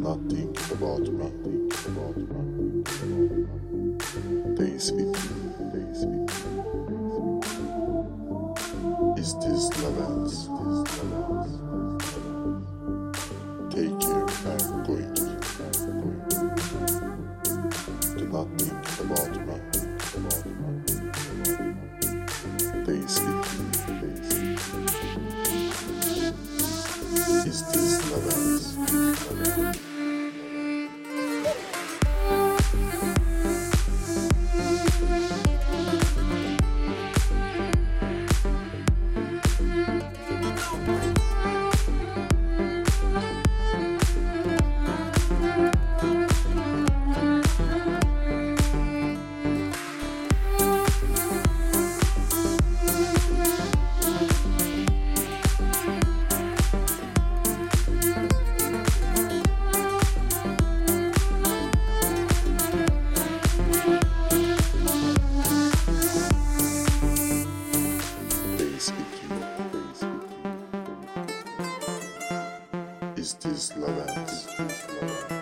not think about me. They about Is this Levance? Take care, I'm. I'm going. Do not think about me. Slovens. Slovens.